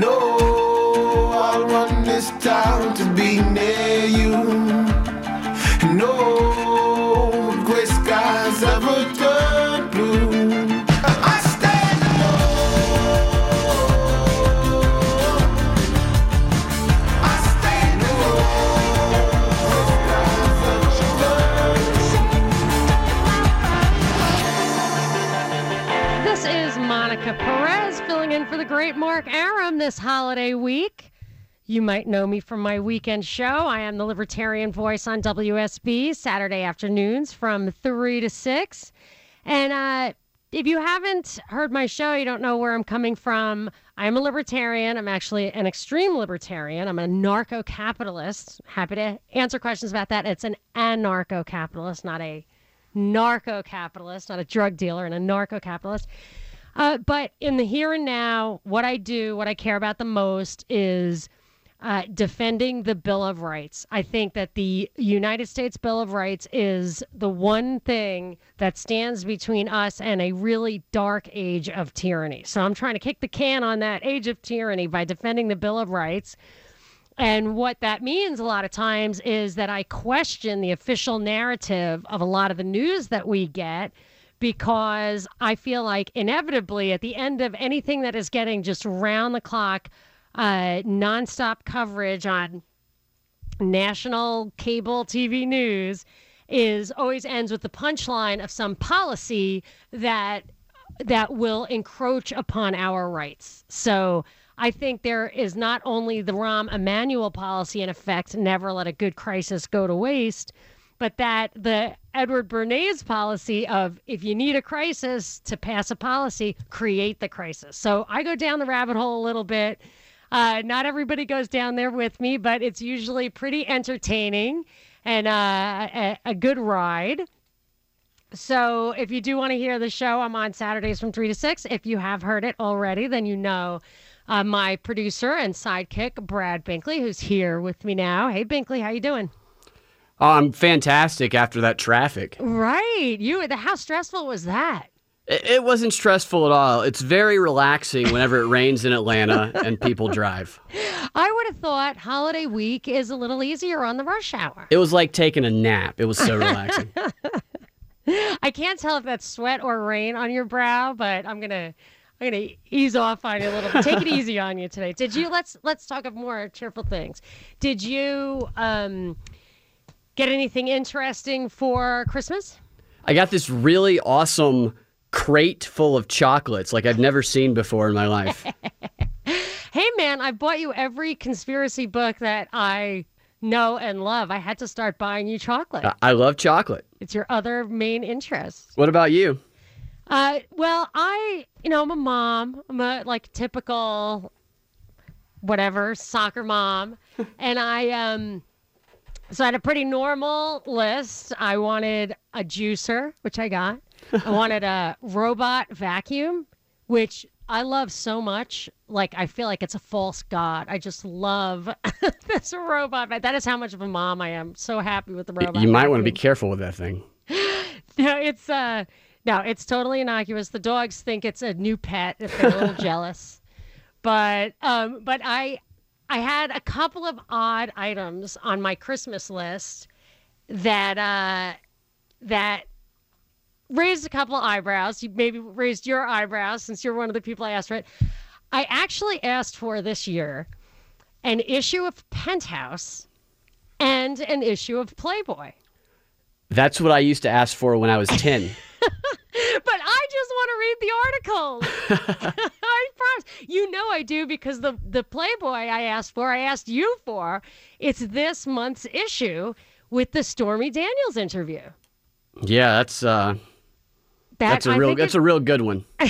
No, I'll run this town to be near you. This holiday week. You might know me from my weekend show. I am the Libertarian Voice on WSB Saturday afternoons from 3 to 6. And uh, if you haven't heard my show, you don't know where I'm coming from. I'm a libertarian. I'm actually an extreme libertarian. I'm a narco capitalist. Happy to answer questions about that. It's an anarcho capitalist, not a narco capitalist, not a drug dealer, and a narco capitalist. Uh, but in the here and now, what I do, what I care about the most is uh, defending the Bill of Rights. I think that the United States Bill of Rights is the one thing that stands between us and a really dark age of tyranny. So I'm trying to kick the can on that age of tyranny by defending the Bill of Rights. And what that means a lot of times is that I question the official narrative of a lot of the news that we get because I feel like inevitably at the end of anything that is getting just round the clock, uh, nonstop coverage on national cable TV news is always ends with the punchline of some policy that that will encroach upon our rights. So I think there is not only the Rahm Emanuel policy in effect, never let a good crisis go to waste, but that the Edward Bernays policy of if you need a crisis to pass a policy, create the crisis. So I go down the rabbit hole a little bit. Uh, not everybody goes down there with me, but it's usually pretty entertaining and uh, a, a good ride. So if you do want to hear the show, I'm on Saturdays from 3 to 6. If you have heard it already, then you know uh, my producer and sidekick, Brad Binkley, who's here with me now. Hey, Binkley, how you doing? Oh, I'm fantastic after that traffic. Right. You, the, how stressful was that? It, it wasn't stressful at all. It's very relaxing whenever it rains in Atlanta and people drive. I would have thought holiday week is a little easier on the rush hour. It was like taking a nap. It was so relaxing. I can't tell if that's sweat or rain on your brow, but I'm gonna I'm gonna ease off on you a little bit. Take it easy on you today. Did you let's let's talk of more cheerful things. Did you um get anything interesting for Christmas? I got this really awesome crate full of chocolates like I've never seen before in my life. Hey man, I bought you every conspiracy book that I know and love. I had to start buying you chocolate. I- I love chocolate. It's your other main interest. What about you? Uh, well, I, you know, I'm a mom. I'm a like typical, whatever, soccer mom, and I, um, so I had a pretty normal list. I wanted a juicer, which I got. I wanted a robot vacuum, which I love so much. Like I feel like it's a false god. I just love this robot. That is how much of a mom I am. So happy with the robot. you might want to be careful with that thing. No, it's uh no, it's totally innocuous. The dogs think it's a new pet if they're a little jealous. But um but I I had a couple of odd items on my Christmas list that uh that raised a couple of eyebrows. You maybe raised your eyebrows since you're one of the people I asked for it. I actually asked for this year an issue of Penthouse and an issue of Playboy. That's what I used to ask for when I was 10. But I just want to read the articles. I promise. You know I do because the the Playboy I asked for, I asked you for. It's this month's issue with the Stormy Daniels interview. yeah, that's uh That, that's a I real that's it- a real good one.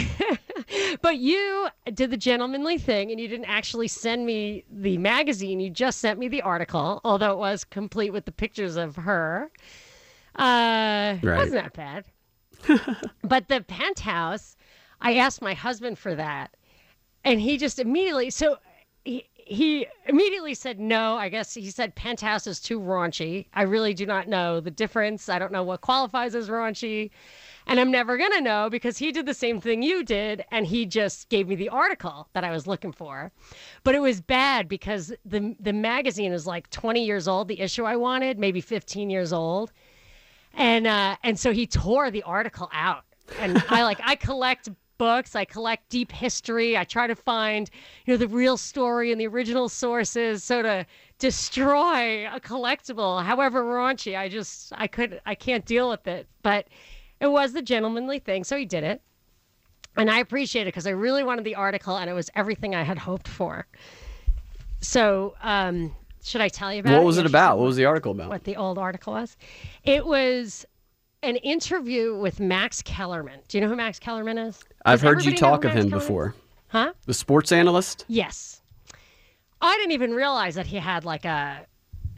But you did the gentlemanly thing, and you didn't actually send me the magazine. You just sent me the article, although it was complete with the pictures of her. Uh, Right. Wasn't that bad? but the penthouse, I asked my husband for that, and he just immediately so he he immediately said no. I guess he said penthouse is too raunchy. I really do not know the difference. I don't know what qualifies as raunchy. And I'm never going to know because he did the same thing you did and he just gave me the article that I was looking for. But it was bad because the the magazine is like 20 years old, the issue I wanted, maybe 15 years old. And uh and so he tore the article out. And I like I collect books, I collect deep history, I try to find, you know, the real story and the original sources so to destroy a collectible, however raunchy, I just I could I can't deal with it. But it was the gentlemanly thing, so he did it. And I appreciate it because I really wanted the article and it was everything I had hoped for. So, um, should I tell you about What it? was it about? What was the article about? what the old article was? It was an interview with Max Kellerman. Do you know who Max Kellerman is? I've Does heard you talk of Max him Kellerman is? before. Huh? The sports analyst? Yes. I didn't even realize that he had like a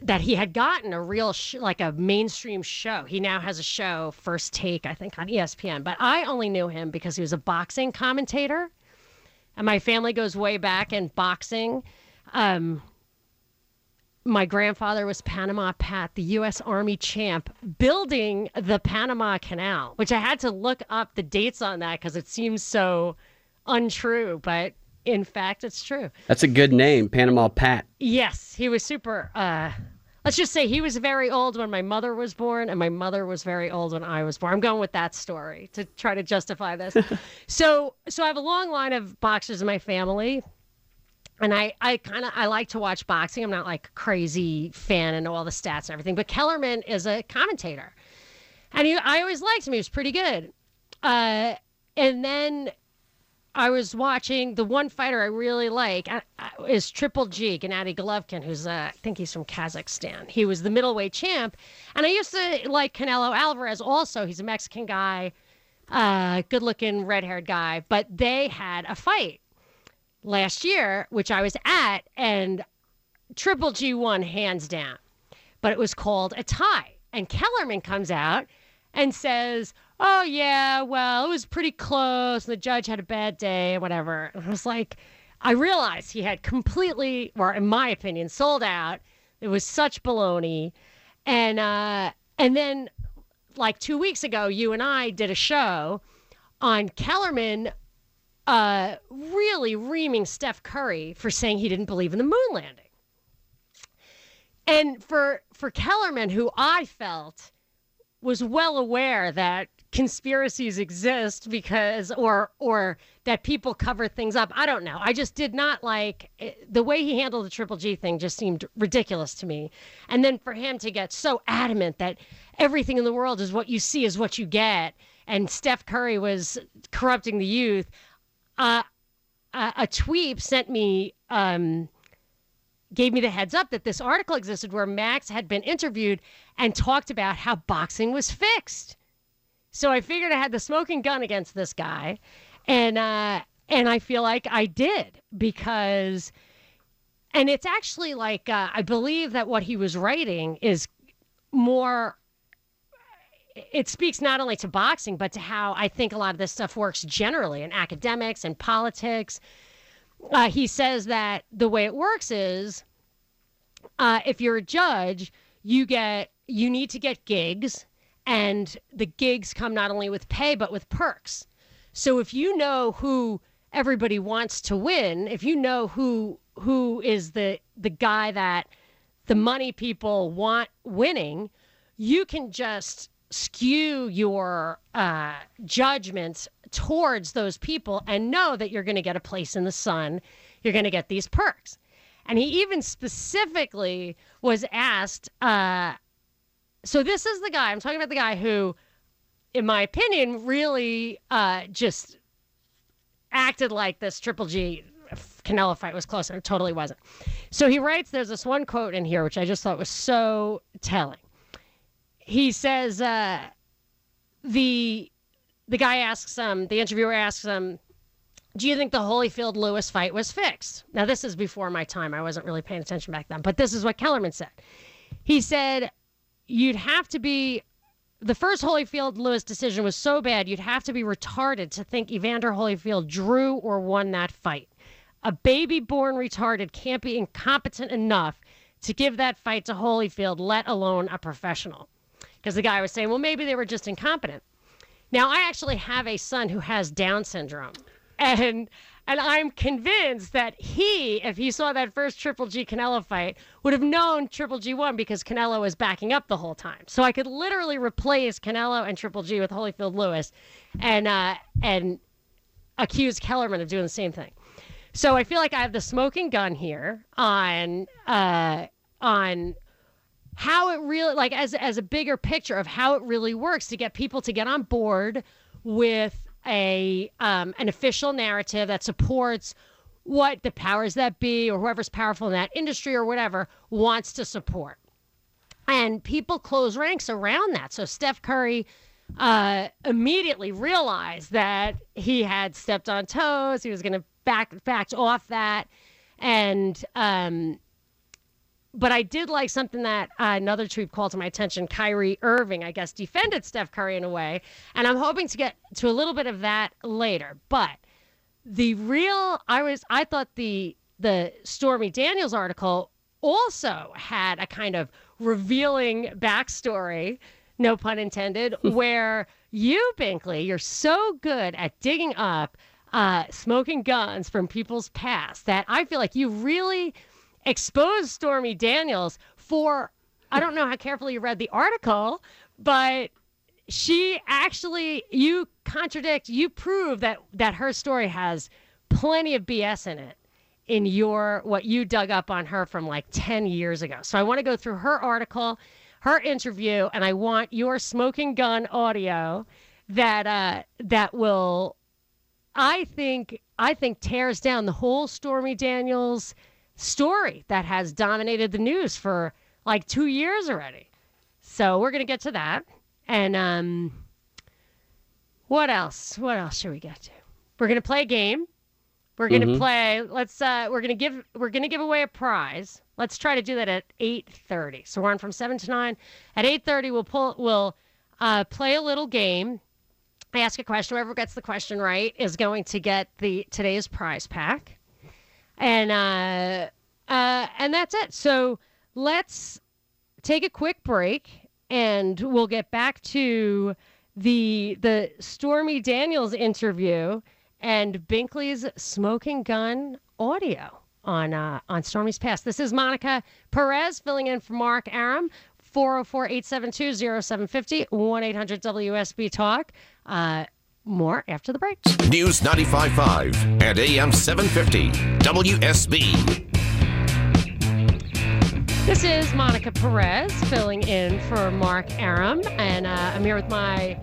that he had gotten a real sh- like a mainstream show. He now has a show, First Take, I think, on ESPN. But I only knew him because he was a boxing commentator, and my family goes way back in boxing. Um, my grandfather was Panama Pat, the U.S. Army champ, building the Panama Canal, which I had to look up the dates on that because it seems so untrue, but in fact, it's true. That's a good name, Panama Pat. Yes, he was super. Uh, let's just say he was very old when my mother was born, and my mother was very old when I was born. I'm going with that story to try to justify this. so, so I have a long line of boxers in my family, and I, I kind of I like to watch boxing. I'm not like crazy fan and all the stats and everything, but Kellerman is a commentator, and he, I always liked him. He was pretty good. Uh, and then I was watching the one fighter I really like uh, uh, is Triple G, Gennady Golovkin, who's uh, I think he's from Kazakhstan. He was the middleweight champ, and I used to like Canelo Alvarez. Also, he's a Mexican guy, uh, good-looking red-haired guy. But they had a fight last year, which I was at, and Triple G won hands down, but it was called a tie. And Kellerman comes out and says, "Oh yeah, well it was pretty close. The judge had a bad day, whatever." And I was like, I realized he had completely, or in my opinion, sold out. It was such baloney, and uh, and then like two weeks ago, you and I did a show on Kellerman. Uh, really reaming Steph Curry for saying he didn't believe in the moon landing. And for for Kellerman, who I felt was well aware that conspiracies exist because or or that people cover things up. I don't know. I just did not like eh, the way he handled the Triple G thing just seemed ridiculous to me. And then for him to get so adamant that everything in the world is what you see is what you get and Steph Curry was corrupting the youth. Uh, a, tweet sent me um, gave me the heads up that this article existed where Max had been interviewed and talked about how boxing was fixed. So I figured I had the smoking gun against this guy, and uh, and I feel like I did because, and it's actually like uh, I believe that what he was writing is more. It speaks not only to boxing, but to how I think a lot of this stuff works generally in academics and politics. Uh, he says that the way it works is uh, if you're a judge, you get you need to get gigs, and the gigs come not only with pay but with perks. So if you know who everybody wants to win, if you know who who is the the guy that the money people want winning, you can just skew your uh, judgments towards those people and know that you're going to get a place in the sun. You're going to get these perks. And he even specifically was asked. Uh, so this is the guy I'm talking about. The guy who, in my opinion, really uh, just acted like this Triple G Canelo fight was close, and it totally wasn't. So he writes. There's this one quote in here which I just thought was so telling. He says, uh, "the the guy asks him, the interviewer asks him." do you think the Holyfield Lewis fight was fixed? Now, this is before my time. I wasn't really paying attention back then, but this is what Kellerman said. He said, You'd have to be. The first Holyfield Lewis decision was so bad, you'd have to be retarded to think Evander Holyfield drew or won that fight. A baby born retarded can't be incompetent enough to give that fight to Holyfield, let alone a professional. Because the guy was saying, well, maybe they were just incompetent. Now, I actually have a son who has Down syndrome, and and I'm convinced that he, if he saw that first Triple G Canelo fight, would have known Triple G won because Canelo was backing up the whole time. So I could literally replace Canelo and Triple G with Holyfield Lewis, and uh, and accuse Kellerman of doing the same thing. So I feel like I have the smoking gun here on uh, on how it really like as as a bigger picture of how it really works to get people to get on board with a um, an official narrative that supports what the powers that be or whoever's powerful in that industry or whatever wants to support. And people close ranks around that. So Steph Curry uh, immediately realized that he had stepped on toes. He was going to back back off that, and um, but I did like something that uh, another tweet called to my attention. Kyrie Irving, I guess, defended Steph Curry in a way, and I'm hoping to get to a little bit of that later. But the real, I was, I thought the the Stormy Daniels article also had a kind of revealing backstory, no pun intended, where you, Binkley, you're so good at digging up uh, smoking guns from people's past that I feel like you really exposed Stormy Daniels for. I don't know how carefully you read the article, but she actually you contradict you prove that that her story has plenty of BS in it in your what you dug up on her from like 10 years ago. So I want to go through her article, her interview and I want your smoking gun audio that uh that will I think I think tears down the whole Stormy Daniels story that has dominated the news for like 2 years already. So we're going to get to that. And um what else? What else should we get to? We're going to play a game. We're going to play let's uh we're going to give we're going to give away a prize. Let's try to do that at 8:30. So we're on from 7 to 9. At 8:30 we'll pull we'll uh, play a little game. I ask a question. Whoever gets the question right is going to get the today's prize pack, and uh, uh, and that's it. So let's take a quick break, and we'll get back to the the Stormy Daniels interview and Binkley's smoking gun audio on uh, on Stormy's Past. This is Monica Perez filling in for Mark Arum. 404-872-0750, 1-800-WSB Talk. More after the break. News 95.5 and AM 750. WSB. This is Monica Perez filling in for Mark Arum, and uh, I'm here with my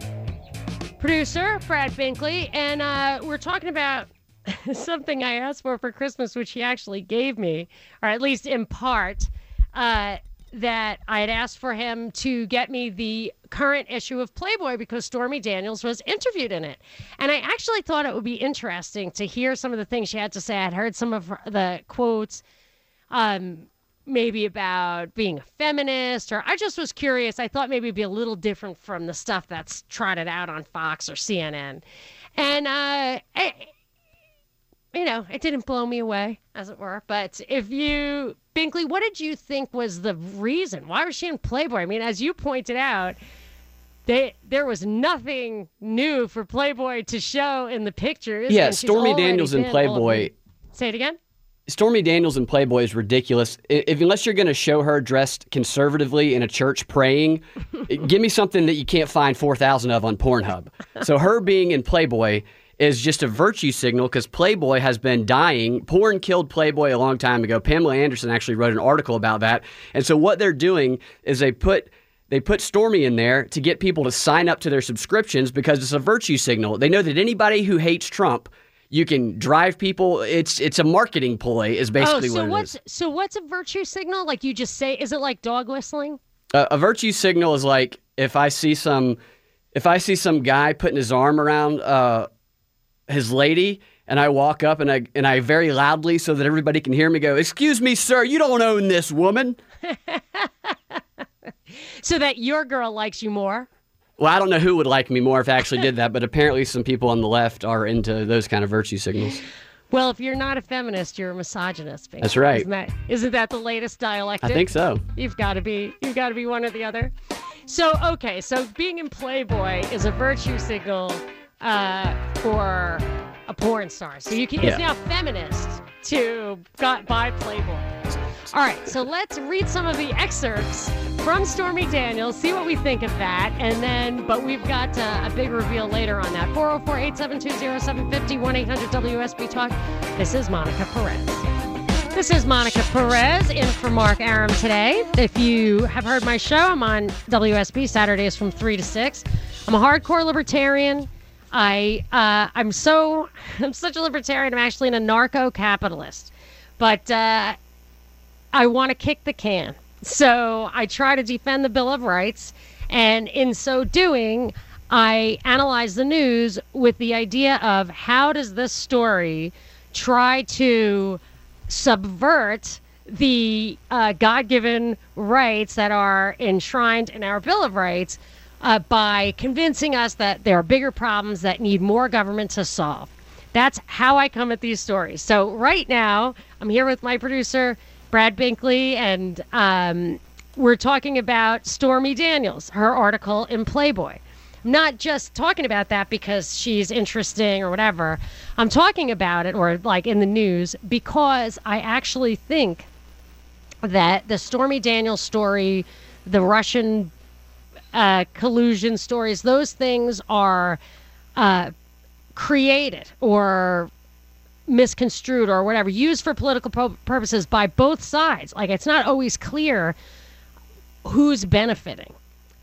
producer, Brad Binkley, and uh, we're talking about something I asked for for Christmas, which he actually gave me, or at least in part. Uh, that I had asked for him to get me the current issue of Playboy because Stormy Daniels was interviewed in it. And I actually thought it would be interesting to hear some of the things she had to say. I'd heard some of the quotes, um, maybe about being a feminist, or I just was curious. I thought maybe it'd be a little different from the stuff that's trotted out on Fox or CNN. And, uh, I, you know, it didn't blow me away, as it were. But if you, Binkley, what did you think was the reason? Why was she in Playboy? I mean, as you pointed out, they, there was nothing new for Playboy to show in the pictures. Yeah, Stormy Daniels in Playboy. Say it again. Stormy Daniels in Playboy is ridiculous. If unless you're going to show her dressed conservatively in a church praying, give me something that you can't find 4,000 of on Pornhub. So her being in Playboy is just a virtue signal because Playboy has been dying. Porn killed Playboy a long time ago. Pamela Anderson actually wrote an article about that. And so what they're doing is they put they put Stormy in there to get people to sign up to their subscriptions because it's a virtue signal. They know that anybody who hates Trump, you can drive people. It's it's a marketing ploy. Is Oh, basically so what it what's is. so what's a virtue signal? Like you just say, is it like dog whistling? A, a virtue signal is like if I see some if I see some guy putting his arm around uh, his lady. And I walk up and I and I very loudly so that everybody can hear me go, "Excuse me, sir, you don't own this woman." So that your girl likes you more. Well, I don't know who would like me more if I actually did that, but apparently some people on the left are into those kind of virtue signals. Well, if you're not a feminist, you're a misogynist. That's right. Isn't that, isn't that the latest dialectic? I think so. You've got to be. You've got to be one or the other. So okay, so being in Playboy is a virtue signal uh, for a porn star. So you can it's now feminist to got by Playboy. All right, so let's read some of the excerpts from Stormy Daniels, see what we think of that, and then, but we've got uh, a big reveal later on that. 404 872 0750 1 800 WSB Talk. This is Monica Perez. This is Monica Perez in for Mark Arum today. If you have heard my show, I'm on WSB Saturdays from 3 to 6. I'm a hardcore libertarian. I uh, I'm so I'm such a libertarian. I'm actually an anarcho-capitalist, but uh, I want to kick the can. So I try to defend the Bill of Rights, and in so doing, I analyze the news with the idea of how does this story try to subvert the uh, God-given rights that are enshrined in our Bill of Rights uh, by convincing us that there are bigger problems that need more government to solve. That's how I come at these stories. So right now, I'm here with my producer, Brad Binkley, and um, we're talking about Stormy Daniels, her article in Playboy. I'm not just talking about that because she's interesting or whatever. I'm talking about it, or like in the news, because I actually think that the Stormy Daniels story, the Russian uh, collusion stories, those things are uh, created or misconstrued or whatever, used for political pu- purposes by both sides. Like it's not always clear who's benefiting.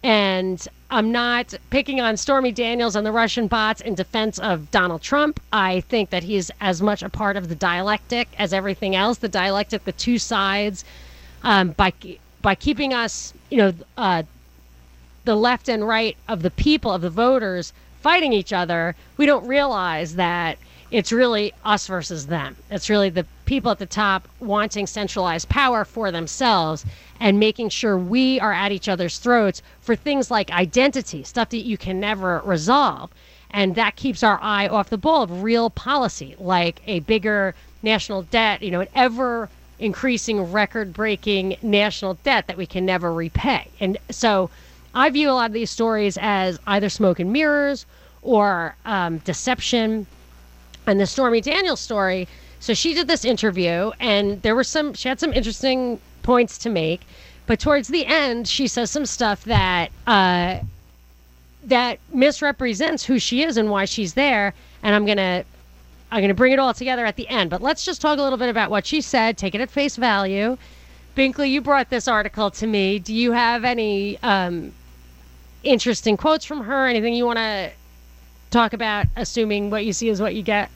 And I'm not picking on Stormy Daniels and the Russian bots in defense of Donald Trump. I think that he's as much a part of the dialectic as everything else. The dialectic, the two sides, um, by by keeping us, you know, uh, the left and right of the people of the voters fighting each other, we don't realize that it's really us versus them. It's really the people at the top wanting centralized power for themselves and making sure we are at each other's throats for things like identity, stuff that you can never resolve. And that keeps our eye off the ball of real policy, like a bigger national debt, you know, an ever increasing record breaking national debt that we can never repay. And so I view a lot of these stories as either smoke and mirrors or um, deception. And the Stormy Daniels story, so she did this interview, and there were some, she had some interesting points to make. But towards the end, she says some stuff that uh, that misrepresents who she is and why she's there. And I'm gonna I'm gonna bring it all together at the end. But let's just talk a little bit about what she said, take it at face value. Binkley, you brought this article to me. Do you have any um, interesting quotes from her? Anything you want to talk about? Assuming what you see is what you get.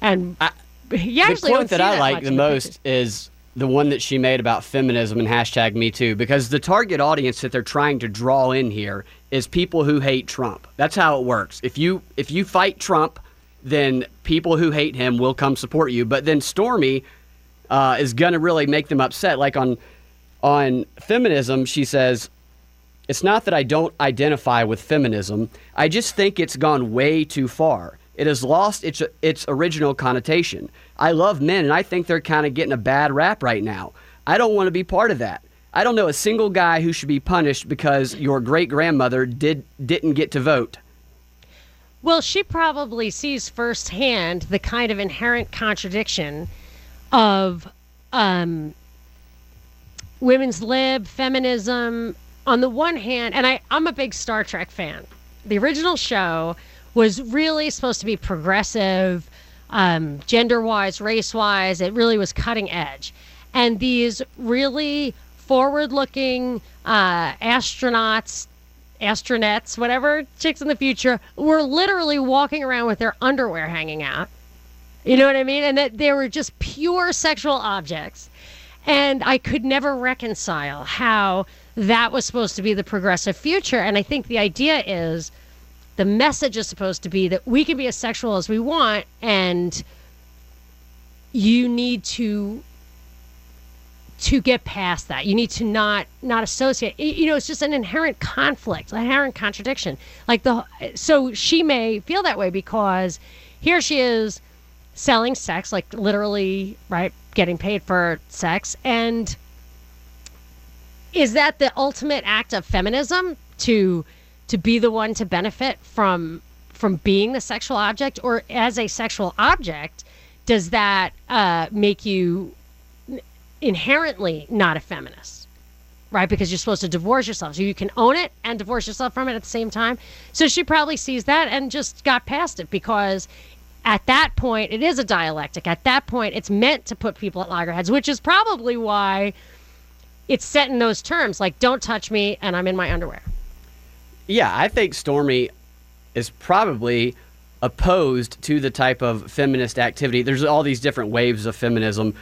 And I- you the actually quote don't that I that like the most is the one that she made about feminism and hashtag Me Too, because the target audience that they're trying to draw in here is people who hate Trump. That's how it works. If you if you fight Trump, then people who hate him will come support you. But then Stormy uh, is going to really make them upset. Like on on feminism, she says, "It's not that I don't identify with feminism. I just think it's gone way too far. It has lost its its original connotation. I love men, and I think they're kind of getting a bad rap right now. I don't want to be part of that." I don't know a single guy who should be punished because your great grandmother did didn't get to vote. Well, she probably sees firsthand the kind of inherent contradiction of um, women's lib, feminism. On the one hand, and I, I'm a big Star Trek fan. The original show was really supposed to be progressive, um, gender wise, race wise. It really was cutting edge. And these really forward looking uh, astronauts, astronauts, whatever chicks in the future, were literally walking around with their underwear hanging out. You know what I mean? And that they were just pure sexual objects. And I could never reconcile how that was supposed to be the progressive future. And I think the idea is the message is supposed to be that we can be as sexual as we want and you need to to get past that. You need to not not associate. You know it's just an inherent conflict inherent contradiction. Like the so she may feel that way because here she is selling sex like literally right getting paid for sex. And is that the ultimate act of feminism to to be the one to benefit from from being the sexual object? Or as a sexual object does that uh, make you inherently not a feminist? Right? Because you're supposed to divorce yourself. So you can own it and divorce yourself from it at the same time. So she probably sees that and just got past it because at that point it is a dialectic. At that point it's meant to put people at loggerheads which is probably why it's set in those terms like don't touch me and i'm in my underwear Yeah, I think Stormy is probably opposed to the type of feminist activity. There's all these different waves of feminism.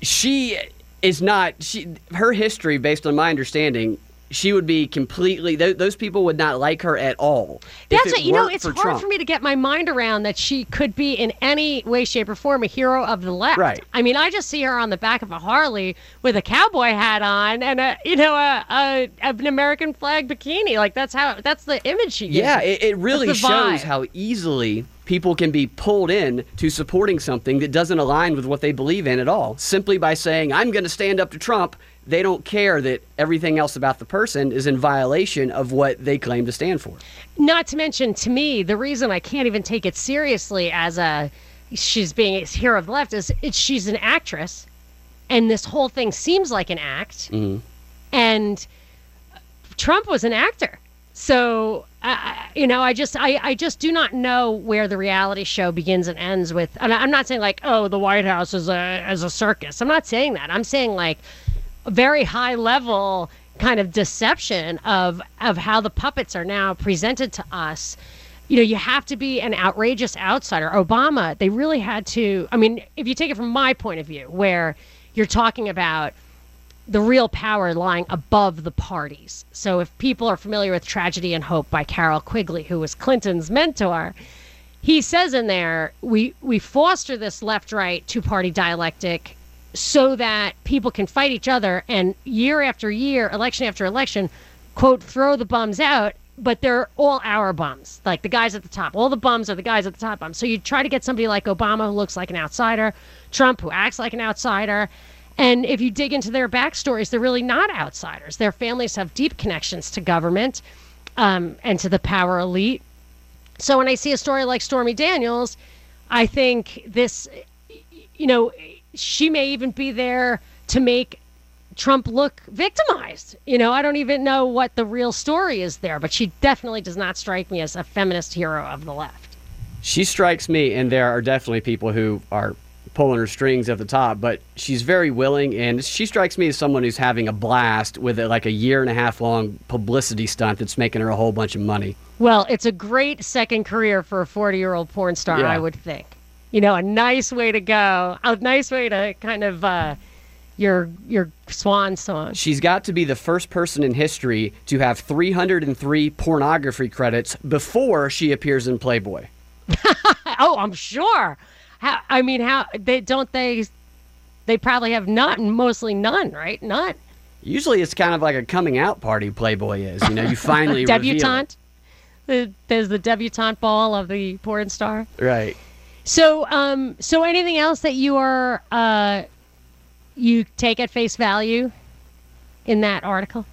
She is not she her history based on my understanding she would be completely th- those people would not like her at all That's what you know. It's for hard Trump. for me to get my mind around that she could be in any way, shape, or form a hero of the left. Right. I mean, I just see her on the back of a Harley with a cowboy hat on and a you know a, a an American flag bikini. Like that's how that's the image she gives. Yeah, it, it really shows vibe. how easily people can be pulled in to supporting something that doesn't align with what they believe in at all. Simply by saying, I'm going to stand up to Trump, they don't care that everything else about the person is in violation of what they claim to stand for. Not to mention, to me, the reason I can't even take it seriously as a she's being a hero of the left is it's, she's an actress, and this whole thing seems like an act. Mm-hmm. And Trump was an actor, so I you know, I just I, I just do not know where the reality show begins and ends with. And I'm not saying like, oh, the White House is a as a circus. I'm not saying that. I'm saying like very high level kind of deception of of how the puppets are now presented to us. You know you have to be an outrageous outsider. Obama they really had to i mean if you take it from my point of view where you're talking about the real power lying above the parties. So if people are familiar with tragedy and hope by Carroll Quigley who was clinton's mentor he says in there we we foster this left right two party dialectic so that people can fight each other and year after year election after election quote throw the bums out but they're all our bums like the guys at the top. All the bums are the guys at the top bums. So you try to get somebody like obama who looks like an outsider trump who acts like an outsider and if you dig into their backstories they're really not outsiders. Their families have deep connections to government um, and to the power elite. So when I see a story like Stormy Daniels, I think this, you know, she may even be there to make Trump look victimized. You know, I don't even know what the real story is there, but she definitely does not strike me as a feminist hero of the left. She strikes me, and there are definitely people who are pulling her strings at the top, but she's very willing, and she strikes me as someone who's having a blast with a, like a year and a half long publicity stunt that's making her a whole bunch of money. Well, it's a great second career for a 40 year old porn star, Yeah. I would think. You know, a nice way to go, a nice way to kind of uh, your your swan song. She's got to be the first person in history to have 303 pornography credits before she appears in Playboy. Oh, I'm sure. How, I mean, how they don't they? They probably have none, mostly none, right? None. Usually it's kind of like a coming out party Playboy is. You know, you finally. Debutante. The, there's the debutante ball of the porn star. Right. So, um, so anything else that you are uh, you take at face value in that article?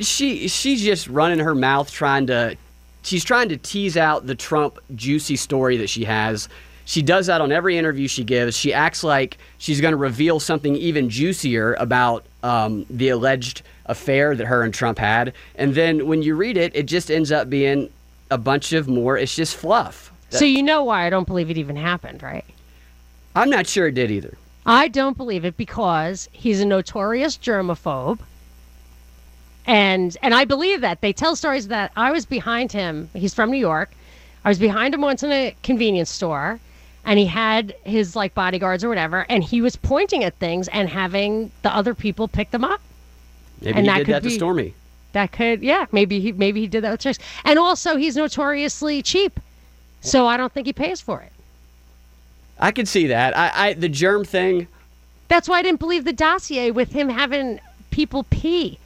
She she's just running her mouth trying to she's trying to tease out the Trump juicy story that she has. She does that on every interview she gives. She acts like she's going to reveal something even juicier about um, the alleged affair that her and Trump had. And then when you read it, it just ends up being a bunch of more, it's just fluff. So you know why I don't believe it even happened, right? I'm not sure it did either. I don't believe it because he's a notorious germaphobe. And and I believe that. They tell stories that I was behind him. He's from New York. I was behind him once in a convenience store and he had his like bodyguards or whatever and he was pointing at things and having the other people pick them up. Maybe And he that did could that to be- Stormy. That could yeah, maybe he maybe he did that with chicks. And also he's notoriously cheap. So I don't think he pays for it. I can see that. I, I the germ thing. That's why I didn't believe the dossier with him having people pee.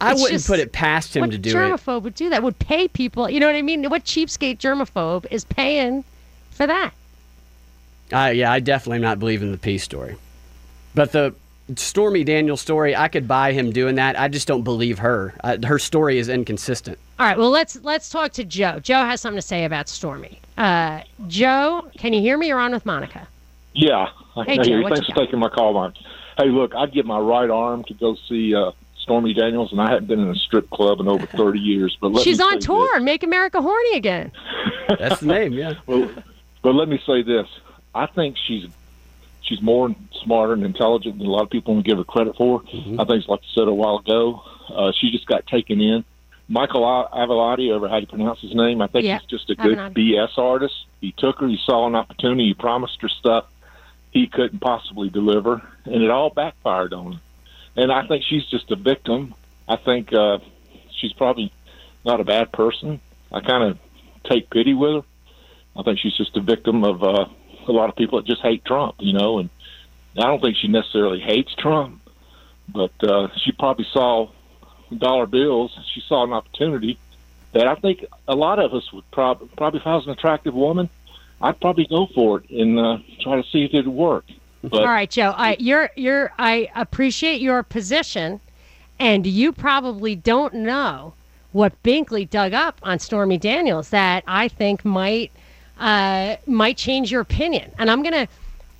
I It's wouldn't just- put it past him to do it. germaphobe would do that? Would pay people? You know what I mean? What cheapskate germaphobe is paying for that? Uh, yeah, I definitely am not believing the peace story. But the Stormy Daniels' story, I could buy him doing that. I just don't believe her. Uh, her story is inconsistent. All right, well let's let's talk to Joe. Joe has something to say about Stormy. Uh, Joe, can you hear me? You're on with Monica. Yeah, I Hey, can Joe, hear you. what you Thanks for got? taking my call, Mark. Hey, look, I'd give my right arm to go see uh, Stormy Daniels, and I haven't been in a strip club in over 30 years. But let She's on say tour. Make America horny again. That's the name, yeah. Well, but let me say this: I think she's she's more smarter and intelligent than a lot of people want to give her credit for. Mm-hmm. I think, like I said a while ago, uh, she just got taken in. Michael A- Avalati, or how do you pronounce his name? I think Yeah, he's just a good BS artist. He took her, he saw an opportunity, he promised her stuff he couldn't possibly deliver, and it all backfired on her. And I think she's just a victim. I think uh, she's probably not a bad person. I kind of take pity with her. I think she's just a victim of uh, a lot of people that just hate Trump, you know. And I don't think she necessarily hates Trump, but uh, she probably saw dollar bills. She saw an opportunity that I think a lot of us would probably probably if I was an attractive woman, I'd probably go for it and uh, try to see if it'd work. But All right, Joe. I you're you're I appreciate your position, and you probably don't know what Binkley dug up on Stormy Daniels that I think might uh, might change your opinion. And I'm gonna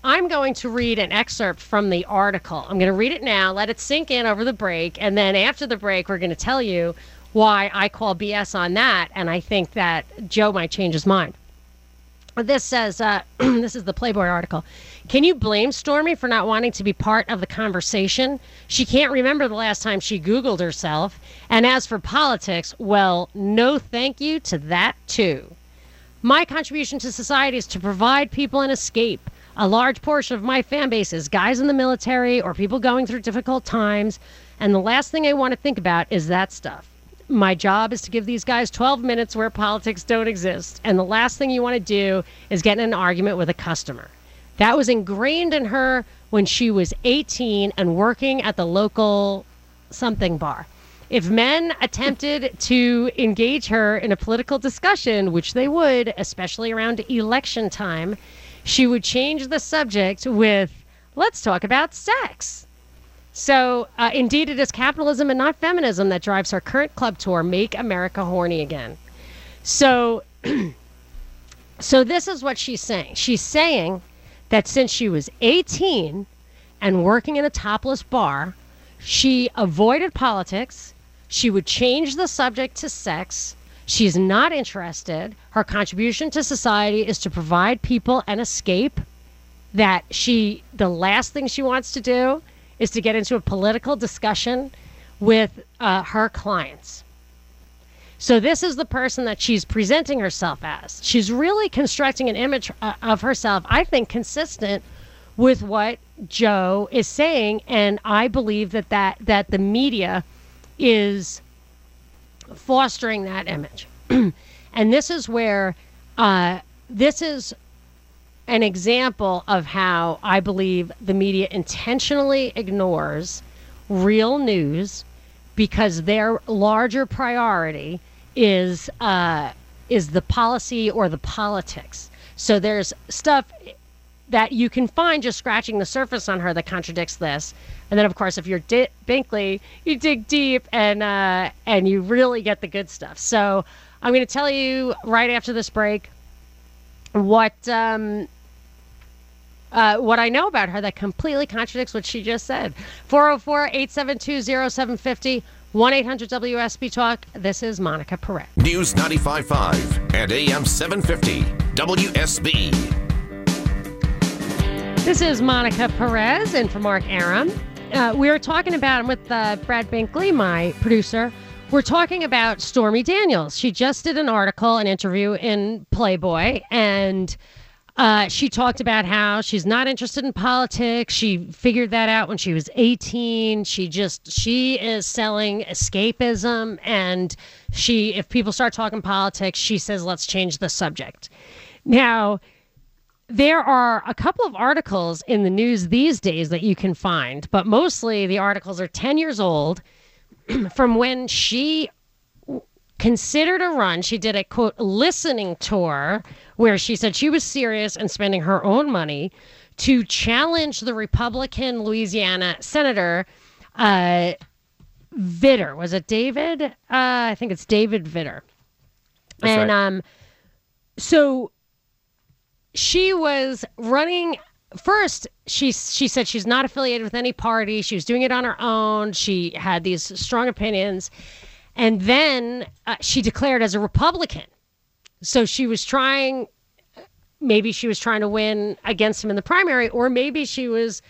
I'm going to read an excerpt from the article. I'm going to read it now, let it sink in over the break, and then after the break, we're going to tell you why I call BS on that, and I think that Joe might change his mind. This says, uh, this is the Playboy article. Can you blame Stormy for not wanting to be part of the conversation? She can't remember the last time she Googled herself. And as for politics, well, no thank you to that too. My contribution to society is to provide people an escape. A large portion of my fan base is guys in the military or people going through difficult times. And the last thing I want to think about is that stuff. My job is to give these guys 12 minutes where politics don't exist. And the last thing you want to do is get in an argument with a customer. That was ingrained in her when she was 18 and working at the local something bar. If men attempted to engage her in a political discussion, which they would, especially around election time, she would change the subject with, let's talk about sex. So, uh, indeed, it is capitalism and not feminism that drives her current club tour, Make America Horny Again. So, so this is what she's saying. She's saying that since she was 18 and working in a topless bar, she avoided politics. She would change the subject to sex. She's not interested. Her contribution to society is to provide people an escape. That she, the last thing she wants to do is to get into a political discussion with uh, her clients. So this is the person that she's presenting herself as. She's really constructing an image uh, of herself, I think, consistent with what Joe is saying, and I believe that that that the media is fostering that image. and this is where uh, this is an example of how I believe the media intentionally ignores real news because their larger priority is uh, is the policy or the politics. So there's stuff that you can find just scratching the surface on her that contradicts this. And then, of course, if you're di- Binkley, you dig deep and uh, and you really get the good stuff. So I'm going to tell you right after this break what um, uh, what I know about her that completely contradicts what she just said. 404 872 0750 1 800 WSB Talk. This is Monica Perez. News 95.5 and AM 750. WSB. This is Monica Perez and for Mark Arum. Uh, we are talking about, I'm with uh, Brad Binkley, my producer. We're talking about Stormy Daniels. She just did an article, an interview in Playboy, and uh, she talked about how she's not interested in politics. She figured that out when she was 18. She just she is selling escapism, and she if people start talking politics, she says let's change the subject. Now, there are a couple of articles in the news these days that you can find, but mostly the articles are 10 years old from when she considered a run. She did a quote listening tour where she said she was serious and spending her own money to challenge the Republican Louisiana Senator uh, Vitter. Was it David? Uh, I think it's David Vitter. That's and right. um, so she was running first she she said she's not affiliated with any party. She was doing it on her own. She had these strong opinions. And then uh, she declared as a republican. So she was trying maybe she was trying to win against him in the primary or maybe she was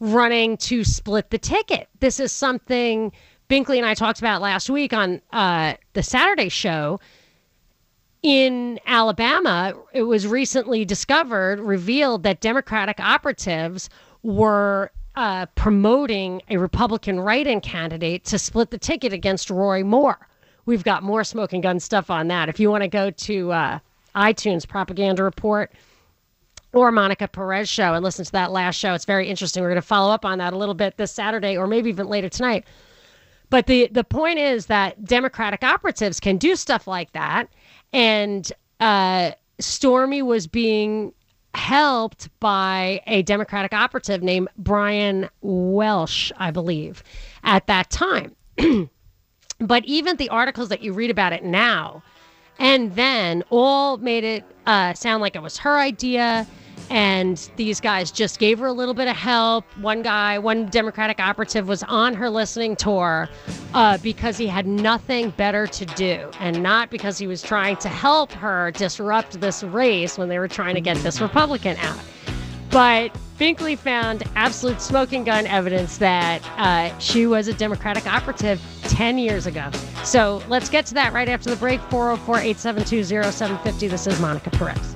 running to split the ticket. This is something binkley and i talked about last week on uh, the saturday show in Alabama, it was recently discovered, revealed that Democratic operatives were uh, promoting a Republican write in candidate to split the ticket against Roy Moore. We've got more smoking gun stuff on that. If you want to go to uh, iTunes Propaganda Report or Monica Perez show and listen to that last show, it's very interesting. We're going to follow up on that a little bit this Saturday or maybe even later tonight. But the, the point is that Democratic operatives can do stuff like that and uh, Stormy was being helped by a Democratic operative named Brian Welsh, I believe, at that time. but even the articles that you read about it now and then all made it uh, sound like it was her idea and these guys just gave her a little bit of help. One guy, one Democratic operative was on her listening tour uh, because he had nothing better to do and not because he was trying to help her disrupt this race when they were trying to get this Republican out. But Binkley found absolute smoking gun evidence that uh, she was a Democratic operative 10 years ago. So let's get to that right after the break. 404 872 0750. This is Monica Perez.